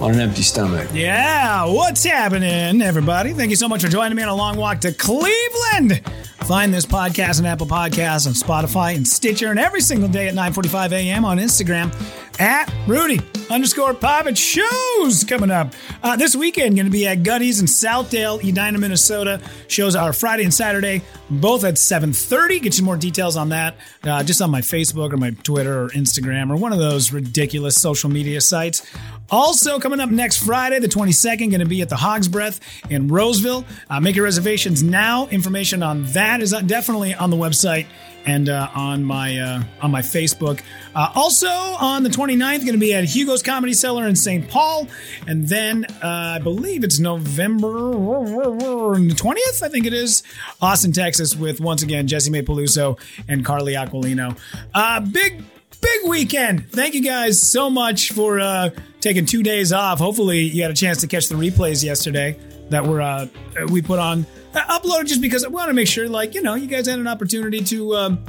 on an empty stomach. Yeah, what's happening, everybody? Thank you so much for joining me on a long walk to Cleveland. Find this podcast on Apple Podcasts, on Spotify, and Stitcher, and every single day at 9:45 a.m. on Instagram at Rudy underscore Pavich shows coming up uh, this weekend. Going to be at Gutties in Southdale, Edina, Minnesota. Shows are Friday and Saturday, both at 7:30. Get you more details on that uh, just on my Facebook or my Twitter or Instagram or one of those ridiculous social media sites. Also coming up next Friday, the 22nd, going to be at the Hog's Breath in Roseville. Uh, make your reservations now. Information on that is definitely on the website and uh, on my uh, on my Facebook. Uh, also on the 29th, going to be at Hugo's Comedy Cellar in St. Paul, and then uh, I believe it's November the 20th. I think it is Austin, Texas, with once again Jessimae Peluso and Carly Aquilino. Uh, big big weekend. Thank you guys so much for uh, taking two days off. Hopefully, you had a chance to catch the replays yesterday that were uh, we put on uh, uploaded just because I want to make sure, like you know, you guys had an opportunity to um,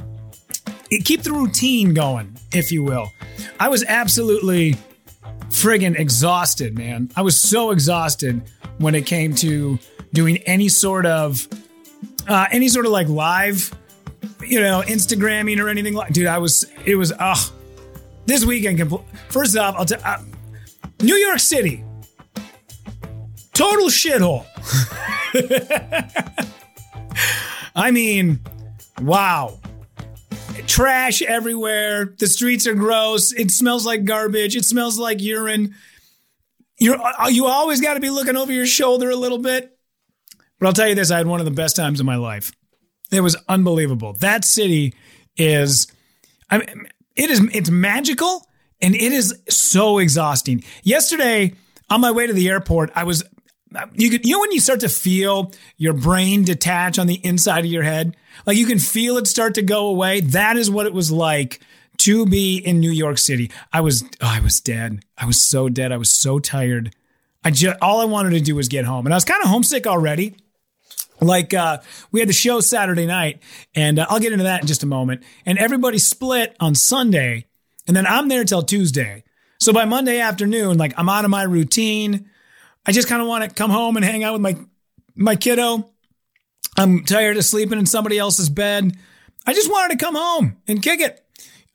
keep the routine going, if you will. I was absolutely friggin' exhausted, man. I was so exhausted when it came to doing any sort of uh, any sort of like live you know, Instagramming or anything like. Dude, I was. It was. Ugh. This weekend. Compl- First off, I'll tell. Uh, New York City. Total shithole. I mean, wow. Trash everywhere. The streets are gross. It smells like garbage. It smells like urine. You're uh, you always got to be looking over your shoulder a little bit. But I'll tell you this: I had one of the best times of my life. It was unbelievable. That city is, I mean, it is, it's magical and it is so exhausting. Yesterday, on my way to the airport, I was, you could, you know, when you start to feel your brain detach on the inside of your head, like you can feel it start to go away. That is what it was like to be in New York City. I was, oh, I was dead. I was so dead. I was so tired. I just, all I wanted to do was get home and I was kind of homesick already like uh, we had the show Saturday night, and uh, I'll get into that in just a moment. And everybody split on Sunday, and then I'm there till Tuesday. So by Monday afternoon, like I'm out of my routine. I just kind of want to come home and hang out with my my kiddo. I'm tired of sleeping in somebody else's bed. I just wanted to come home and kick it.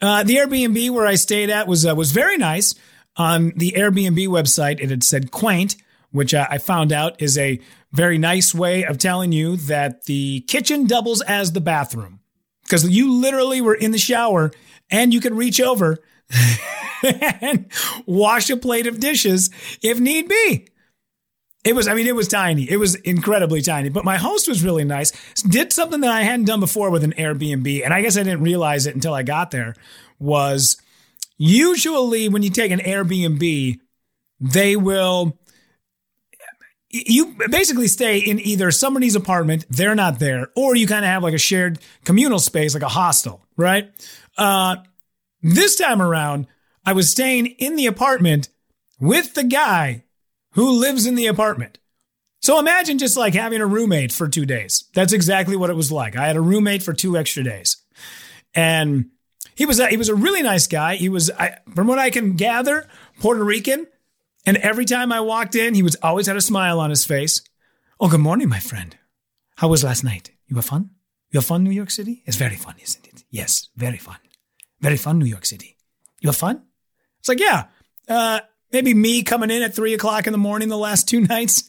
Uh, the Airbnb where I stayed at was uh, was very nice. On the Airbnb website, it had said quaint, which uh, I found out is a very nice way of telling you that the kitchen doubles as the bathroom because you literally were in the shower and you could reach over and wash a plate of dishes if need be. It was, I mean, it was tiny. It was incredibly tiny, but my host was really nice. Did something that I hadn't done before with an Airbnb. And I guess I didn't realize it until I got there was usually when you take an Airbnb, they will you basically stay in either somebody's apartment, they're not there, or you kind of have like a shared communal space, like a hostel, right? Uh, this time around, I was staying in the apartment with the guy who lives in the apartment. So imagine just like having a roommate for two days. That's exactly what it was like. I had a roommate for two extra days. And he was a, he was a really nice guy. He was, I, from what I can gather, Puerto Rican. And every time I walked in, he was always had a smile on his face. Oh, good morning, my friend. How was last night? You have fun? You have fun, New York City? It's very fun, isn't it? Yes, very fun. Very fun, New York City. You have fun? It's like, yeah. Uh, maybe me coming in at three o'clock in the morning the last two nights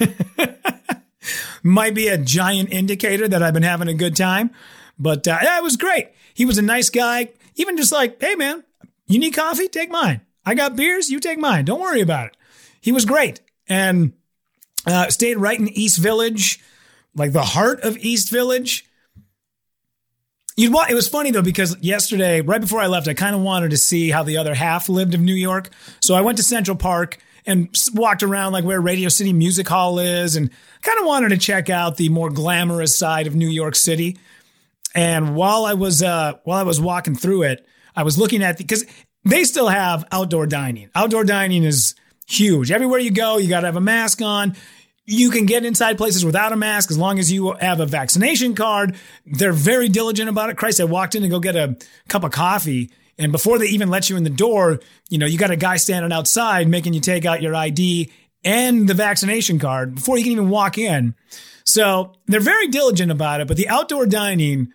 might be a giant indicator that I've been having a good time. But uh, yeah, it was great. He was a nice guy. Even just like, hey, man, you need coffee? Take mine. I got beers. You take mine. Don't worry about it. He was great and uh, stayed right in East Village, like the heart of East Village. You'd want, it was funny though, because yesterday, right before I left, I kind of wanted to see how the other half lived of New York. So I went to Central Park and walked around like where Radio City Music Hall is and kind of wanted to check out the more glamorous side of New York City. And while I was uh, while I was walking through it, I was looking at because they still have outdoor dining. Outdoor dining is huge. Everywhere you go, you got to have a mask on. You can get inside places without a mask as long as you have a vaccination card. They're very diligent about it. Christ, I walked in to go get a cup of coffee. And before they even let you in the door, you know, you got a guy standing outside making you take out your ID and the vaccination card before you can even walk in. So they're very diligent about it. But the outdoor dining,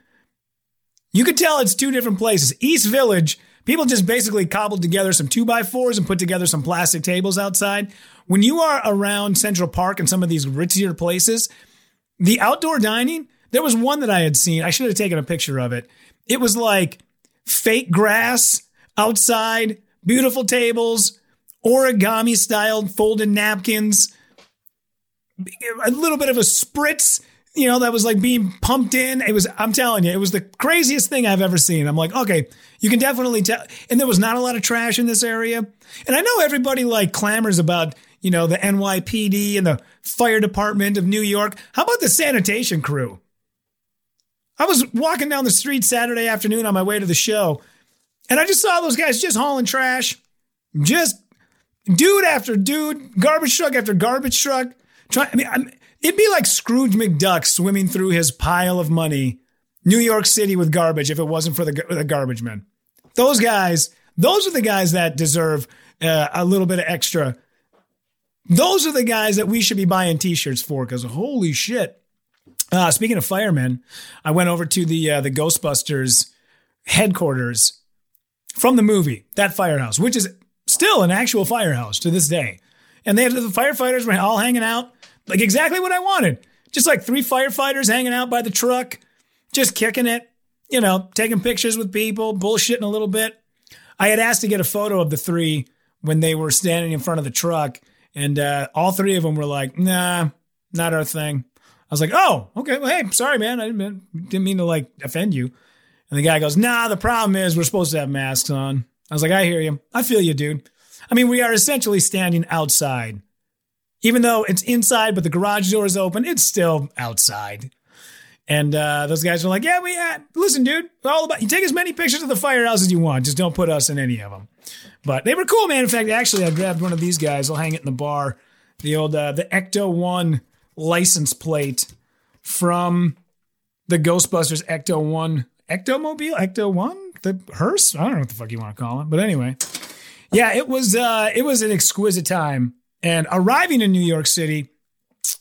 you could tell it's two different places. East Village, people just basically cobbled together some two by fours and put together some plastic tables outside. When you are around Central Park and some of these ritzier places, the outdoor dining, there was one that I had seen. I should have taken a picture of it. It was like fake grass outside, beautiful tables, origami styled folded napkins, a little bit of a spritz, you know, that was like being pumped in. It was, I'm telling you, it was the craziest thing I've ever seen. I'm like, okay, you can definitely tell. And there was not a lot of trash in this area. And I know everybody like clamors about, you know, the NYPD and the fire department of New York. How about the sanitation crew? I was walking down the street Saturday afternoon on my way to the show, and I just saw those guys just hauling trash, just dude after dude, garbage truck after garbage truck. Try, I mean, I'm, it'd be like Scrooge McDuck swimming through his pile of money, New York City with garbage if it wasn't for the, the garbage men. Those guys, those are the guys that deserve uh, a little bit of extra. Those are the guys that we should be buying t-shirts for because holy shit. Uh, speaking of firemen, I went over to the uh, the Ghostbusters headquarters from the movie, that firehouse, which is still an actual firehouse to this day. And they had the firefighters were all hanging out, like exactly what I wanted. Just like three firefighters hanging out by the truck, just kicking it, you know, taking pictures with people, bullshitting a little bit. I had asked to get a photo of the three when they were standing in front of the truck, and uh, all three of them were like, "Nah, not our thing." I was like, "Oh, okay. Well, hey, sorry, man. I didn't, didn't mean to like offend you." And the guy goes, "Nah, the problem is we're supposed to have masks on." I was like, "I hear you. I feel you, dude." I mean, we are essentially standing outside. Even though it's inside, but the garage door is open, it's still outside. And uh, those guys were like, "Yeah, we uh, listen, dude. All about you. Take as many pictures of the firehouse as you want. Just don't put us in any of them." But they were cool, man. In fact, actually, I grabbed one of these guys. I'll hang it in the bar. The old uh, the Ecto One license plate from the Ghostbusters Ecto One Ectomobile Ecto One the hearse. I don't know what the fuck you want to call it, but anyway, yeah, it was uh, it was an exquisite time. And arriving in New York City,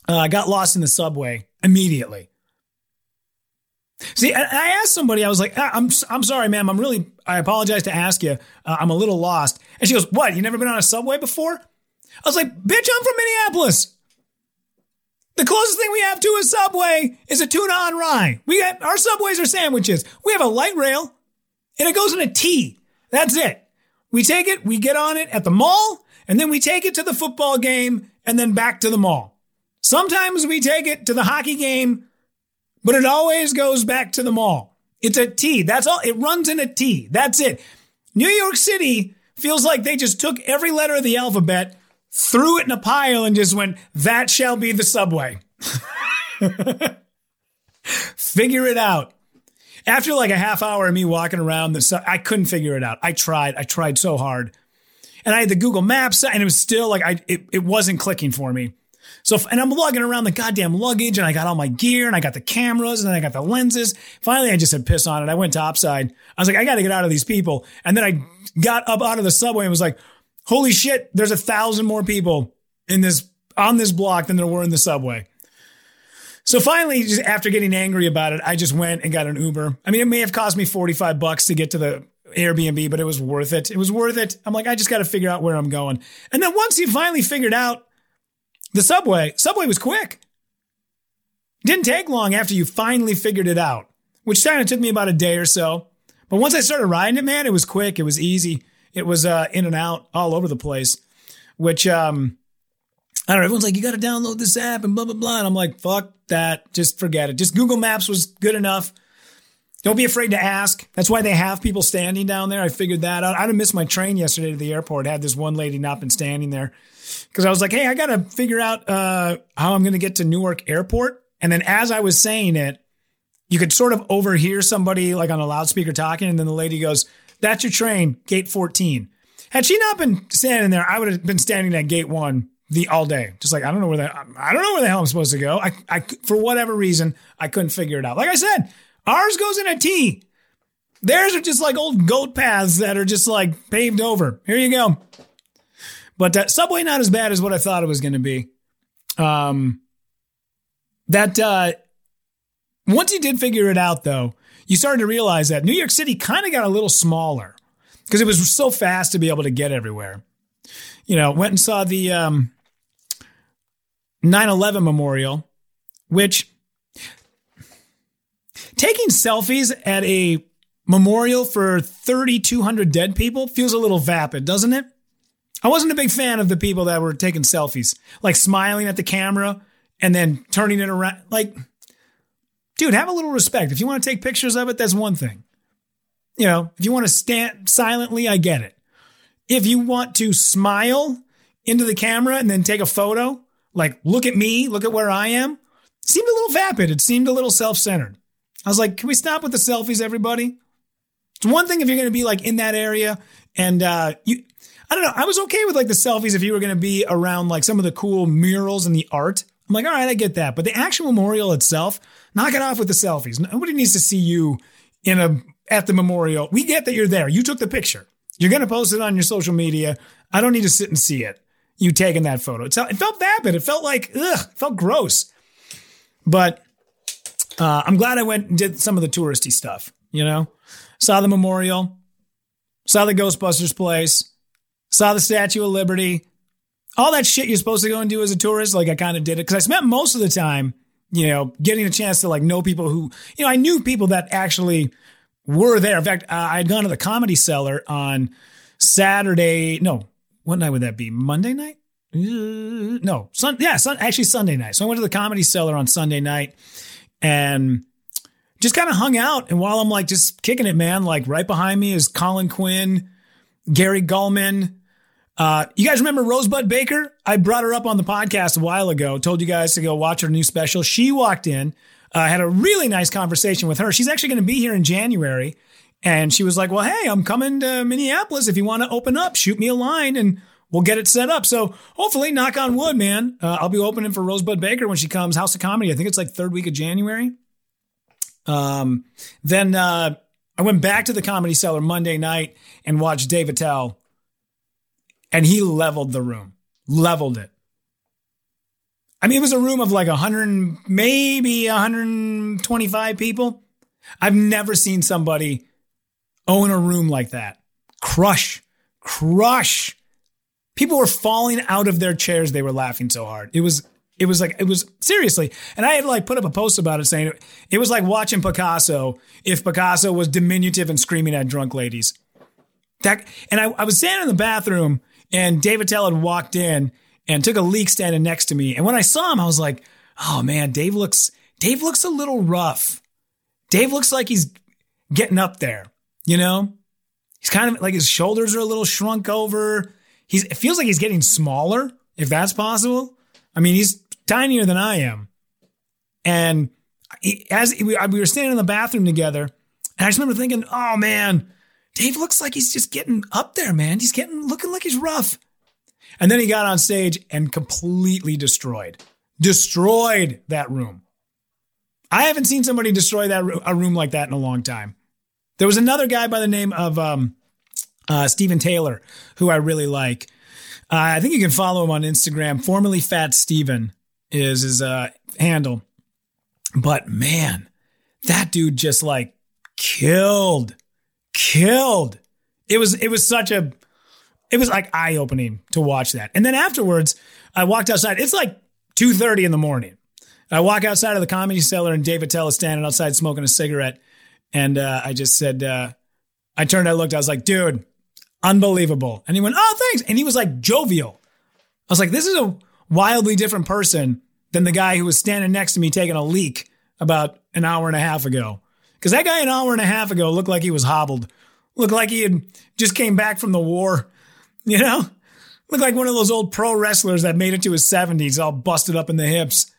uh, I got lost in the subway immediately. See, I asked somebody, I was like, I'm, I'm sorry, ma'am. I'm really, I apologize to ask you. Uh, I'm a little lost. And she goes, What? You never been on a subway before? I was like, Bitch, I'm from Minneapolis. The closest thing we have to a subway is a tuna on rye. We got, our subways are sandwiches. We have a light rail and it goes in a T. That's it. We take it, we get on it at the mall, and then we take it to the football game and then back to the mall. Sometimes we take it to the hockey game, but it always goes back to the mall. It's a T. That's all. It runs in a T. That's it. New York City feels like they just took every letter of the alphabet, threw it in a pile, and just went, that shall be the subway. Figure it out. After like a half hour of me walking around the, I couldn't figure it out. I tried. I tried so hard, and I had the Google Maps, and it was still like I it, it wasn't clicking for me. So, and I'm lugging around the goddamn luggage, and I got all my gear, and I got the cameras, and then I got the lenses. Finally, I just said piss on it. I went topside. I was like, I got to get out of these people. And then I got up out of the subway and was like, holy shit, there's a thousand more people in this on this block than there were in the subway. So finally, just after getting angry about it, I just went and got an Uber. I mean, it may have cost me 45 bucks to get to the Airbnb, but it was worth it. It was worth it. I'm like, I just got to figure out where I'm going. And then once you finally figured out the subway, subway was quick. Didn't take long after you finally figured it out, which kind of took me about a day or so. But once I started riding it, man, it was quick. It was easy. It was uh, in and out all over the place, which um, I don't know. Everyone's like, you got to download this app and blah, blah, blah. And I'm like, fuck that. Just forget it. Just Google Maps was good enough. Don't be afraid to ask. That's why they have people standing down there. I figured that out. I'd have missed my train yesterday to the airport. Had this one lady not been standing there because I was like, hey, I got to figure out uh, how I'm going to get to Newark Airport. And then as I was saying it, you could sort of overhear somebody like on a loudspeaker talking, and then the lady goes, "That's your train, gate 14." Had she not been standing there, I would have been standing at gate one the all day, just like I don't know where the I don't know where the hell I'm supposed to go. I, I for whatever reason I couldn't figure it out. Like I said, ours goes in a T. Theirs are just like old goat paths that are just like paved over. Here you go. But uh, subway not as bad as what I thought it was going to be. Um, that uh, once you did figure it out, though, you started to realize that New York City kind of got a little smaller because it was so fast to be able to get everywhere. You know, went and saw the um, 9/11 memorial, which taking selfies at a memorial for 3,200 dead people feels a little vapid, doesn't it? I wasn't a big fan of the people that were taking selfies, like smiling at the camera and then turning it around. Like, dude, have a little respect. If you want to take pictures of it, that's one thing. You know, if you want to stand silently, I get it. If you want to smile into the camera and then take a photo, like, look at me, look at where I am, seemed a little vapid. It seemed a little self centered. I was like, can we stop with the selfies, everybody? It's one thing if you're going to be like in that area and uh, you, I don't know. I was okay with like the selfies if you were going to be around like some of the cool murals and the art. I'm like, all right, I get that. But the actual memorial itself, knock it off with the selfies. Nobody needs to see you in a at the memorial. We get that you're there. You took the picture. You're going to post it on your social media. I don't need to sit and see it. You taking that photo. It felt vapid. It felt like, ugh, it felt gross. But uh, I'm glad I went and did some of the touristy stuff, you know? Saw the memorial, saw the Ghostbusters place, saw the Statue of Liberty, all that shit you're supposed to go and do as a tourist. Like I kind of did it because I spent most of the time, you know, getting a chance to like know people who, you know, I knew people that actually were there. In fact, uh, I had gone to the Comedy Cellar on Saturday. No, what night would that be? Monday night? Uh, no, sun, yeah, sun, actually Sunday night. So I went to the Comedy Cellar on Sunday night and just kind of hung out. And while I'm like just kicking it, man, like right behind me is Colin Quinn, Gary Gulman. Uh, you guys remember Rosebud Baker? I brought her up on the podcast a while ago, told you guys to go watch her new special. She walked in, uh, had a really nice conversation with her. She's actually going to be here in January. And she was like, well, hey, I'm coming to Minneapolis. If you want to open up, shoot me a line and we'll get it set up. So hopefully, knock on wood, man. Uh, I'll be opening for Rosebud Baker when she comes. House of Comedy. I think it's like third week of January. Um, then uh, I went back to the Comedy Cellar Monday night and watched Dave Attell, and he leveled the room, leveled it. I mean, it was a room of like 100, maybe 125 people. I've never seen somebody own a room like that. Crush, crush. People were falling out of their chairs. They were laughing so hard. It was it was like it was seriously, and I had like put up a post about it saying it, it was like watching Picasso if Picasso was diminutive and screaming at drunk ladies. That and I, I was standing in the bathroom, and David Attell had walked in and took a leak standing next to me, and when I saw him, I was like, "Oh man, Dave looks Dave looks a little rough. Dave looks like he's getting up there, you know." He's kind of like his shoulders are a little shrunk over. He's it feels like he's getting smaller, if that's possible. I mean, he's tinier than I am. And as we were standing in the bathroom together, and I just remember thinking, oh man, Dave looks like he's just getting up there, man. He's getting looking like he's rough. And then he got on stage and completely destroyed, destroyed that room. I haven't seen somebody destroy that a room like that in a long time. There was another guy by the name of um, uh, Stephen Taylor who I really like. Uh, I think you can follow him on Instagram. Formerly Fat Steven is his uh, handle. But man, that dude just like killed, killed. It was it was such a it was like eye opening to watch that. And then afterwards, I walked outside. It's like two thirty in the morning. I walk outside of the comedy cellar, and Dave Attell is standing outside smoking a cigarette. And uh, I just said, uh, I turned, I looked, I was like, dude, unbelievable. And he went, oh, thanks. And he was like jovial. I was like, this is a wildly different person than the guy who was standing next to me taking a leak about an hour and a half ago. Because that guy an hour and a half ago looked like he was hobbled, looked like he had just came back from the war, you know? Looked like one of those old pro wrestlers that made it to his 70s, all busted up in the hips.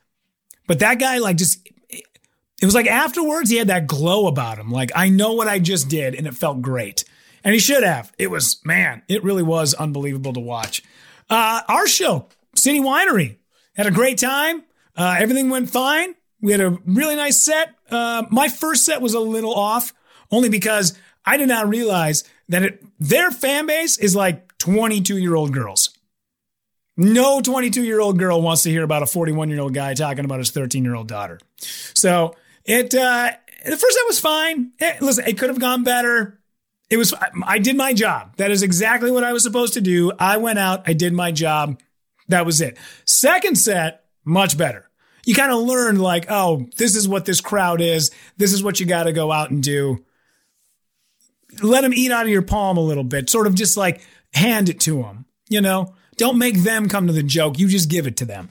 But that guy, like, just it was like afterwards he had that glow about him. Like, I know what I just did and it felt great. And he should have. It was, man, it really was unbelievable to watch. Uh, our show, City Winery, had a great time. Uh, everything went fine. We had a really nice set. Uh, my first set was a little off only because I did not realize that it, their fan base is like 22 year old girls. No 22 year old girl wants to hear about a 41 year old guy talking about his 13 year old daughter. So it, uh, the first set was fine. It, listen, it could have gone better. It was, I did my job. That is exactly what I was supposed to do. I went out, I did my job. That was it. Second set, much better. You kind of learned like, oh, this is what this crowd is. This is what you got to go out and do. Let them eat out of your palm a little bit, sort of just like hand it to them, you know? Don't make them come to the joke. You just give it to them.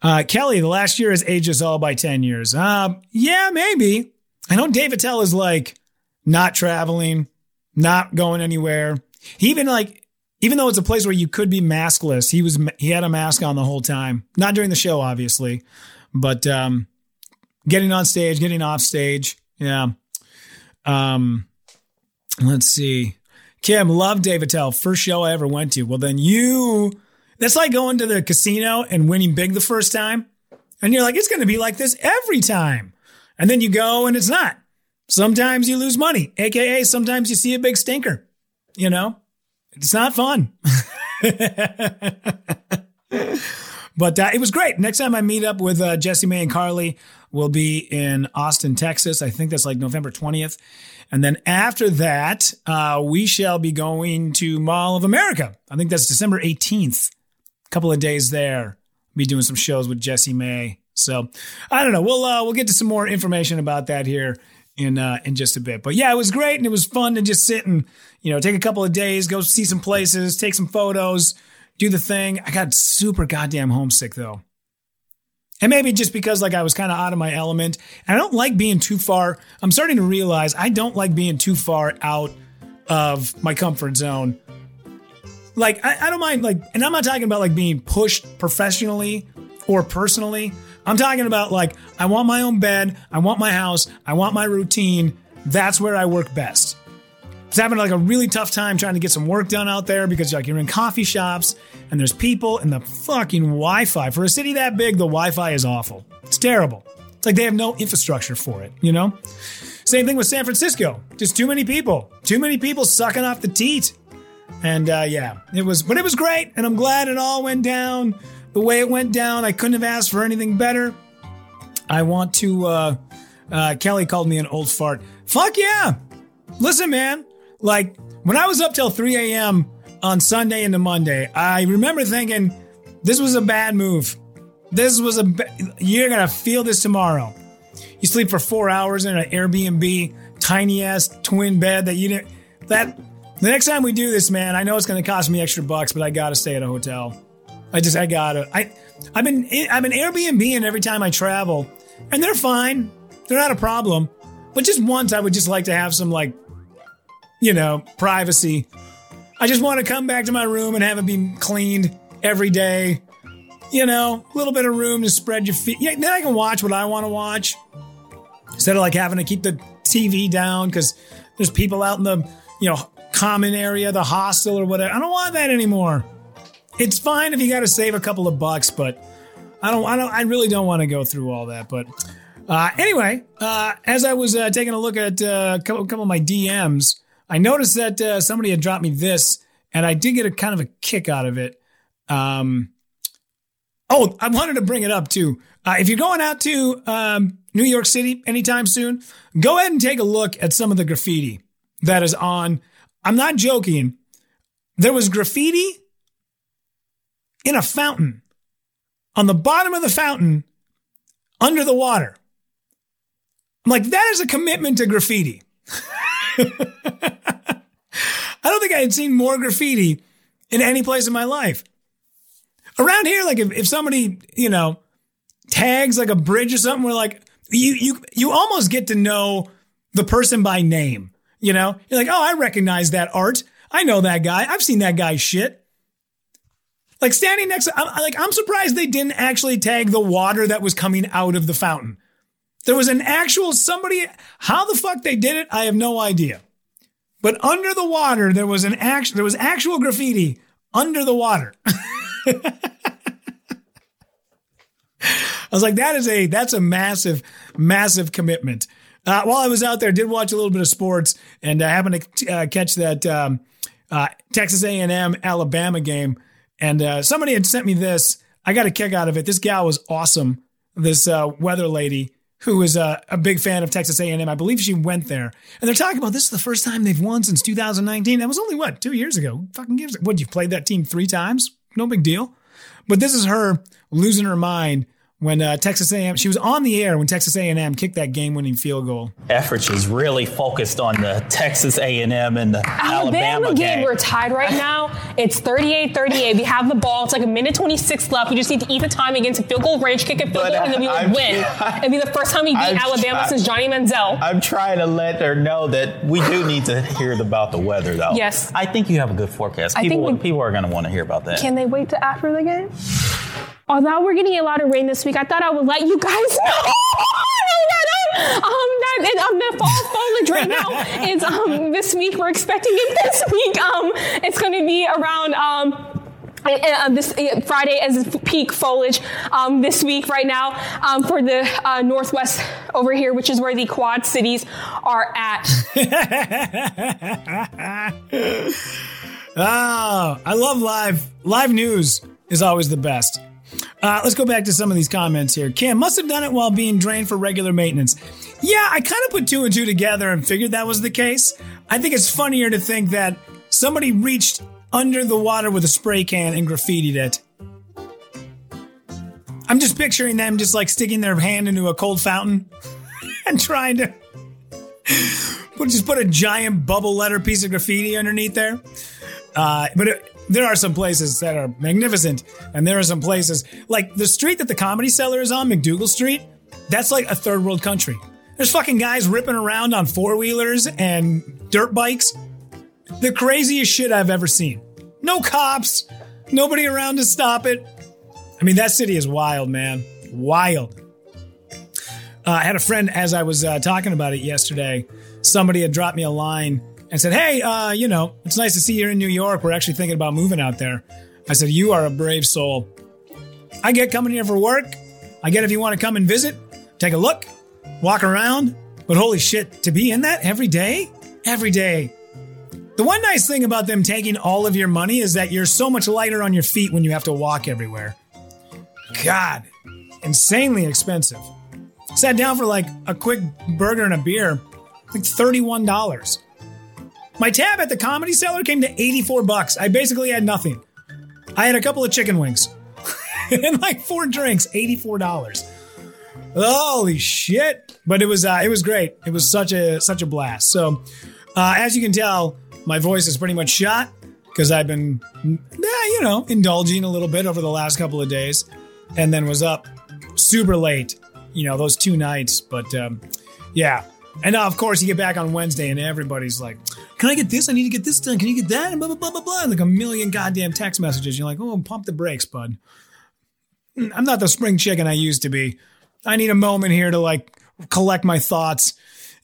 Uh, Kelly, the last year has aged us all by 10 years. Uh, yeah, maybe. I know Dave Attell is like not traveling, not going anywhere. He even like, even though it's a place where you could be maskless, he was, he had a mask on the whole time. Not during the show, obviously, but, um, getting on stage, getting off stage. Yeah. Um, let's see. Kim, love Dave Attell. First show I ever went to. Well, then you, that's like going to the casino and winning big the first time. And you're like, it's going to be like this every time. And then you go and it's not. Sometimes you lose money, AKA sometimes you see a big stinker. You know, it's not fun. but uh, it was great. Next time I meet up with uh, May and Carly, we'll be in Austin, Texas. I think that's like November 20th. And then after that, uh, we shall be going to Mall of America. I think that's December 18th. A couple of days there. Be doing some shows with Jessimae. So I don't know. We'll uh, we'll get to some more information about that here in uh, in just a bit. But yeah, it was great and it was fun to just sit and you know take a couple of days, go see some places, take some photos, do the thing. I got super goddamn homesick though. And maybe just because like I was kind of out of my element. And I don't like being too far. I'm starting to realize I don't like being too far out of my comfort zone. Like I, I don't mind like, and I'm not talking about like being pushed professionally or personally. I'm talking about like I want my own bed, I want my house, I want my routine. That's where I work best. It's having like a really tough time trying to get some work done out there because like you're in coffee shops and there's people and the fucking Wi-Fi. For a city that big, the Wi-Fi is awful. It's terrible. It's like they have no infrastructure for it, you know? Same thing with San Francisco. Just too many people. Too many people sucking off the teat. And uh, yeah, it was, but it was great. And I'm glad it all went down the way it went down. I couldn't have asked for anything better. I want to, uh, uh, Kelly called me an old fart. Fuck yeah. Listen, man, like when I was up till 3 a.m. on Sunday into Monday, I remember thinking this was a bad move. This was a, ba- you're to feel this tomorrow. You sleep for four hours in an Airbnb, tiny ass twin bed that you didn't, that, the next time we do this, man, I know it's to cost me extra bucks, but I got to stay at a hotel. I just, I gotta, I, I've been, I've been Airbnb and every time I travel and they're fine. They're not a problem. But just once I would just like to have some like, you know, privacy. I just want to come back to my room and have it be cleaned every day. You know, a little bit of room to spread your feet. Yeah, then I can watch what I want to watch instead of like having to keep the TV down because there's people out in the, you know, common area, the hostel or whatever. I don't want that anymore. It's fine if you got to save a couple of bucks, but I don't, I don't, I really don't want to go through all that. But uh, anyway, uh, as I was uh, taking a look at uh, a couple, couple, of my DMs, I noticed that uh, somebody had dropped me this, and I did get a kind of a kick out of it. Um, oh, I wanted to bring it up too. Uh, if you're going out to um, New York City anytime soon, go ahead and take a look at some of the graffiti that is on. I'm not joking. There was graffiti in a fountain on the bottom of the fountain under the water. I'm like, that is a commitment to graffiti. I don't think I had seen more graffiti in any place in my life. Around here, like if, if somebody, you know, tags like a bridge or something, we're like, you, you, you almost get to know the person by name. You know, you're like, oh, I recognize that art. I know that guy. I've seen that guy's shit. Like standing next, to, I'm, like I'm surprised they didn't actually tag the water that was coming out of the fountain. There was an actual somebody. How the fuck they did it, I have no idea. But under the water, there was an act. There was actual graffiti under the water. I was like, that is a that's a massive, massive commitment. Uh, while I was out there, I did watch a little bit of sports and I happened to uh, catch that um, uh, Texas A&M Alabama game. And uh, somebody had sent me this. I got a kick out of it. This gal was awesome. This uh, weather lady who is a, a big fan of Texas A&M. I believe she went there, and they're talking about this is the first time they've won since 2019. That was only what two years ago. Fucking gives? What you played that team three times? No big deal. But this is her losing her mind when uh, Texas A&M she was on the air when Texas A&M kicked that game-winning field goal. Efforts is really focused on the Texas A&M and the Alabama, Alabama game. game. We're tied right now. It's 38-38. We have the ball. It's like a minute 26 left. We just need to eat the time against a field goal range, kick a field But, goal, and then we would I'm- win. It'd be the first time we beat I'm- Alabama I'm- since Johnny Manziel. I'm trying to let her know that we do need to hear about the weather, though. Yes. I think you have a good forecast. I think People, we- people are going to want to hear about that. Can they wait to after the game? Although we're getting a lot of rain this week, I thought I would let you guys know. um, that um, the fall foliage right now is um this week. We're expecting it this week. Um, it's going to be around um. uh, uh, this uh, Friday as peak foliage um, this week right now um, for the uh, northwest over here, which is where the Quad Cities are at. Oh, I love live. Live news is always the best. Uh, let's go back to some of these comments here. Cam must have done it while being drained for regular maintenance. Yeah, I kind of put two and two together and figured that was the case. I think it's funnier to think that somebody reached under the water with a spray can and graffitied it. I'm just picturing them just like sticking their hand into a cold fountain and trying to just put a giant bubble letter piece of graffiti underneath there. Uh, but it, there are some places that are magnificent, and there are some places like the street that the Comedy Cellar is on, MacDougal Street. That's like a third world country. There's fucking guys ripping around on four wheelers and dirt bikes. The craziest shit I've ever seen. No cops, nobody around to stop it. I mean, that city is wild, man. Wild. Uh, I had a friend as I was uh, talking about it yesterday. Somebody had dropped me a line and said, "Hey, uh, you know, it's nice to see you in New York. We're actually thinking about moving out there." I said, "You are a brave soul. I get coming here for work. I get if you want to come and visit, take a look, walk around. But holy shit, to be in that every day, every day." The one nice thing about them taking all of your money is that you're so much lighter on your feet when you have to walk everywhere. God, insanely expensive. Sat down for like a quick burger and a beer, like $31. My tab at the comedy cellar came to 84 bucks. I basically had nothing. I had a couple of chicken wings and like four drinks, $84. Holy shit. But it was uh, it was great. It was such a such a blast. So uh, as you can tell, my voice is pretty much shot because I've been yeah, you know, indulging a little bit over the last couple of days and then was up super late, you know, those two nights. But um, yeah. And now, of course, you get back on Wednesday and everybody's like, can I get this? I need to get this done. Can you get that? And blah, blah, blah, blah, blah. Like a million goddamn text messages. You're like, oh, pump the brakes, bud. I'm not the spring chicken I used to be. I need a moment here to like collect my thoughts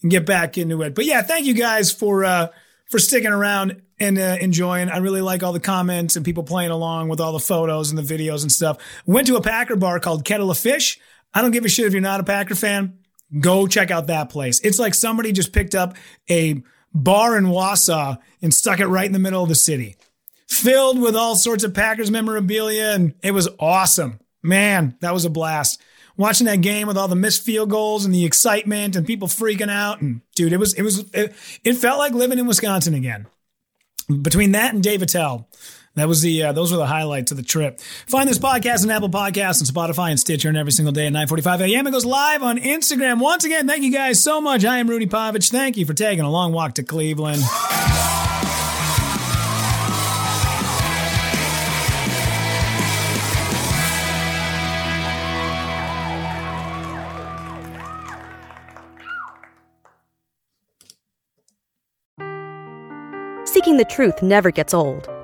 and get back into it. But yeah, thank you guys for uh, for sticking around and uh, enjoying. I really like all the comments and people playing along with all the photos and the videos and stuff. Went to a Packer bar called Kettle of Fish. I don't give a shit if you're not a Packer fan. Go check out that place. It's like somebody just picked up a bar in Wausau and stuck it right in the middle of the city, filled with all sorts of Packers memorabilia, and it was awesome. Man, that was a blast. Watching that game with all the missed field goals and the excitement and people freaking out, and dude, it was it was it, it felt like living in Wisconsin again. Between that and Dave Attell, that was the uh, those were the highlights of the trip. Find this podcast on Apple Podcasts and Spotify and Stitcher and every single day at 9:45 a.m. It goes live on Instagram. Once again, thank you guys so much. I am Rudy Pavich. Thank you for taking a long walk to Cleveland. Seeking the truth never gets old.